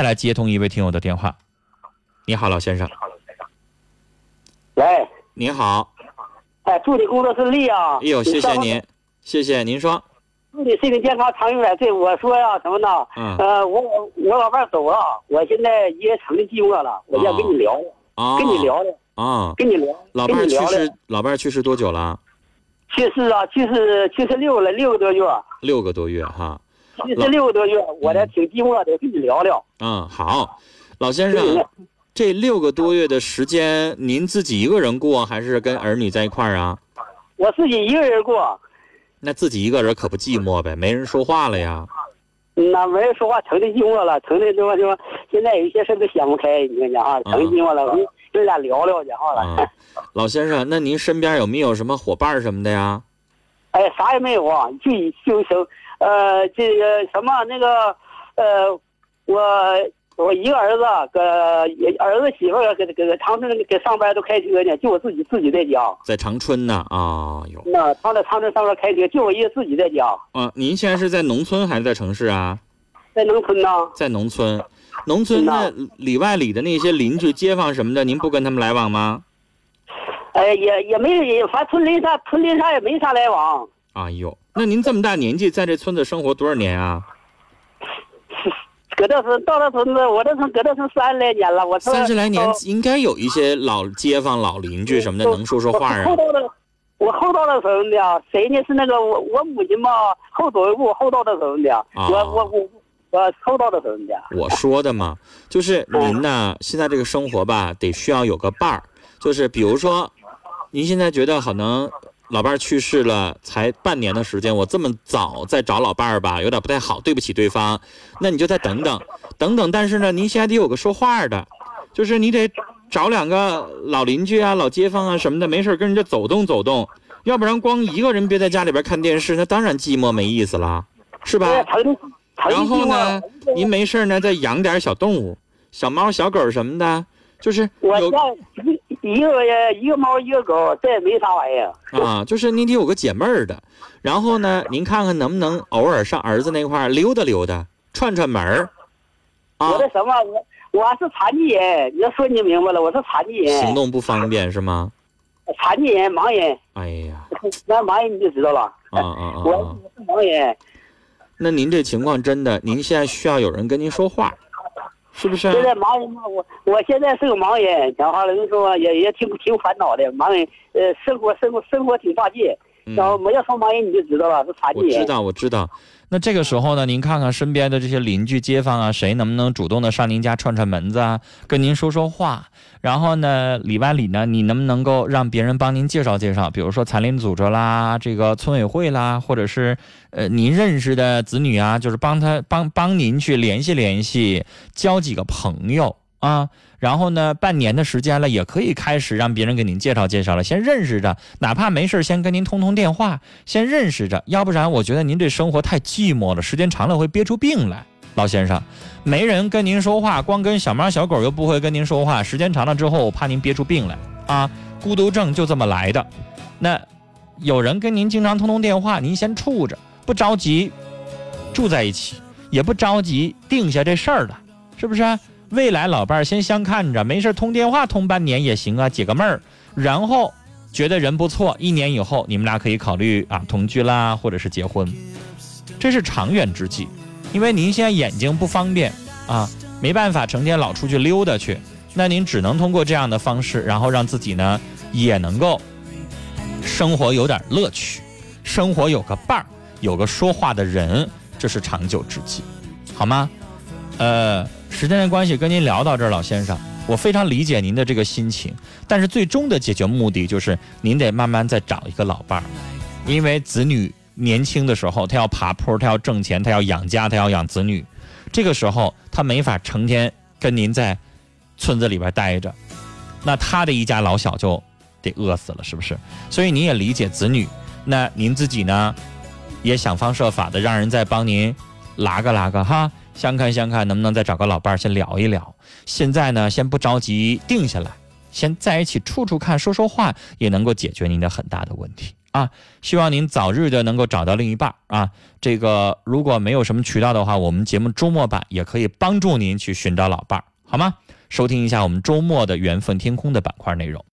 再来接通一位听友的电话。你好，老先生。喂，您好。哎，祝你工作顺利啊！哎呦，谢谢您，谢谢您说。祝你身体健康，长命百岁。我说呀，什么呢？嗯。呃，我我我老伴走了，我现在也成了寂寞了，我要跟你聊。跟你聊聊。啊。跟你聊。老伴去世，老伴去世多久了？去世啊，去世去世六了六个多月。六个多月哈。去世六个多月，我这挺寂寞的，跟你聊聊。嗯，好，老先生，这六个多月的时间，您自己一个人过，还是跟儿女在一块儿啊？我自己一个人过。那自己一个人可不寂寞呗，没人说话了呀。那没人说话，成的寂寞了，成的说说，现在有一些事都想不开，你看讲哈，成寂寞了，我跟俩聊聊讲话了。老先生，那您身边有没有什么伙伴什么的呀？哎，啥也没有啊，就就生，呃，这个什么那个，呃，我我一个儿子搁儿子媳妇儿搁搁长春搁上班都开车呢，就我自己自己在家。在长春呢啊有。那他在长春上班开车，就我一个自己在家。啊，您现在是在农村还是在城市啊？在农村呢。在农村，农村那里外里的那些邻居街坊什么的，您不跟他们来往吗？哎，也也没，反正村里啥村里啥也没啥来往。哎呦，那您这么大年纪，在这村子生活多少年啊？搁这村到这村子，我这村搁这村三十来年了。我三十来年应该有一些老街坊、老邻居什么的，能说说话啊。后到的，我后到的时候的，谁呢？是那个我我母亲嘛，后走一步，后到的时候的。我我我我后到的时候的。我说的嘛，就是您呢，现在这个生活吧，得需要有个伴儿，就是比如说。您现在觉得可能老伴儿去世了，才半年的时间，我这么早再找老伴儿吧，有点不太好，对不起对方。那你就再等等，等等。但是呢，您现在得有个说话的，就是你得找两个老邻居啊、老街坊啊什么的，没事跟人家走动走动，要不然光一个人憋在家里边看电视，那当然寂寞没意思了，是吧？然后呢，您没事呢，再养点小动物，小猫、小狗什么的，就是有。一个一个猫一个狗，这也没啥玩意儿啊。就是你得有个解闷儿的，然后呢，您看看能不能偶尔上儿子那块溜达溜达，串串门儿。我的什么，我我是残疾人，你要说你明白了，我是残疾人，行动不方便是吗？残疾人，盲人。哎呀，那盲人你就知道了。啊啊啊！我是盲人。那您这情况真的，您现在需要有人跟您说话。现在盲人嘛，我我现在是个盲人，讲话了，你说也也挺挺烦恼的。盲人，呃，生活生活生活挺大劲。然后没有双盲人，你就知道了，是残疾人。我知道，我知道。那这个时候呢，您看看身边的这些邻居、街坊啊，谁能不能主动的上您家串串门子啊，跟您说说话？然后呢，里外里呢，你能不能够让别人帮您介绍介绍？比如说残联组织啦，这个村委会啦，或者是呃您认识的子女啊，就是帮他帮帮您去联系联系，交几个朋友啊。然后呢，半年的时间了，也可以开始让别人给您介绍介绍了，先认识着，哪怕没事先跟您通通电话，先认识着。要不然，我觉得您这生活太寂寞了，时间长了会憋出病来。老先生，没人跟您说话，光跟小猫小狗又不会跟您说话，时间长了之后，我怕您憋出病来啊！孤独症就这么来的。那有人跟您经常通通电话，您先处着，不着急住在一起，也不着急定下这事儿了，是不是？未来老伴儿先相看着，没事通电话通半年也行啊，解个闷儿。然后觉得人不错，一年以后你们俩可以考虑啊同居啦，或者是结婚，这是长远之计。因为您现在眼睛不方便啊，没办法成天老出去溜达去，那您只能通过这样的方式，然后让自己呢也能够生活有点乐趣，生活有个伴儿，有个说话的人，这是长久之计，好吗？呃，时间的关系，跟您聊到这儿，老先生，我非常理解您的这个心情，但是最终的解决目的就是您得慢慢再找一个老伴儿，因为子女。年轻的时候，他要爬坡，他要挣钱，他要养家，他要养子女。这个时候，他没法成天跟您在村子里边待着，那他的一家老小就得饿死了，是不是？所以您也理解子女，那您自己呢，也想方设法的让人再帮您拉个拉个哈，相看相看，能不能再找个老伴儿先聊一聊？现在呢，先不着急定下来，先在一起处处看，说说话，也能够解决您的很大的问题。啊！希望您早日的能够找到另一半啊！这个如果没有什么渠道的话，我们节目周末版也可以帮助您去寻找老伴儿，好吗？收听一下我们周末的缘分天空的板块内容。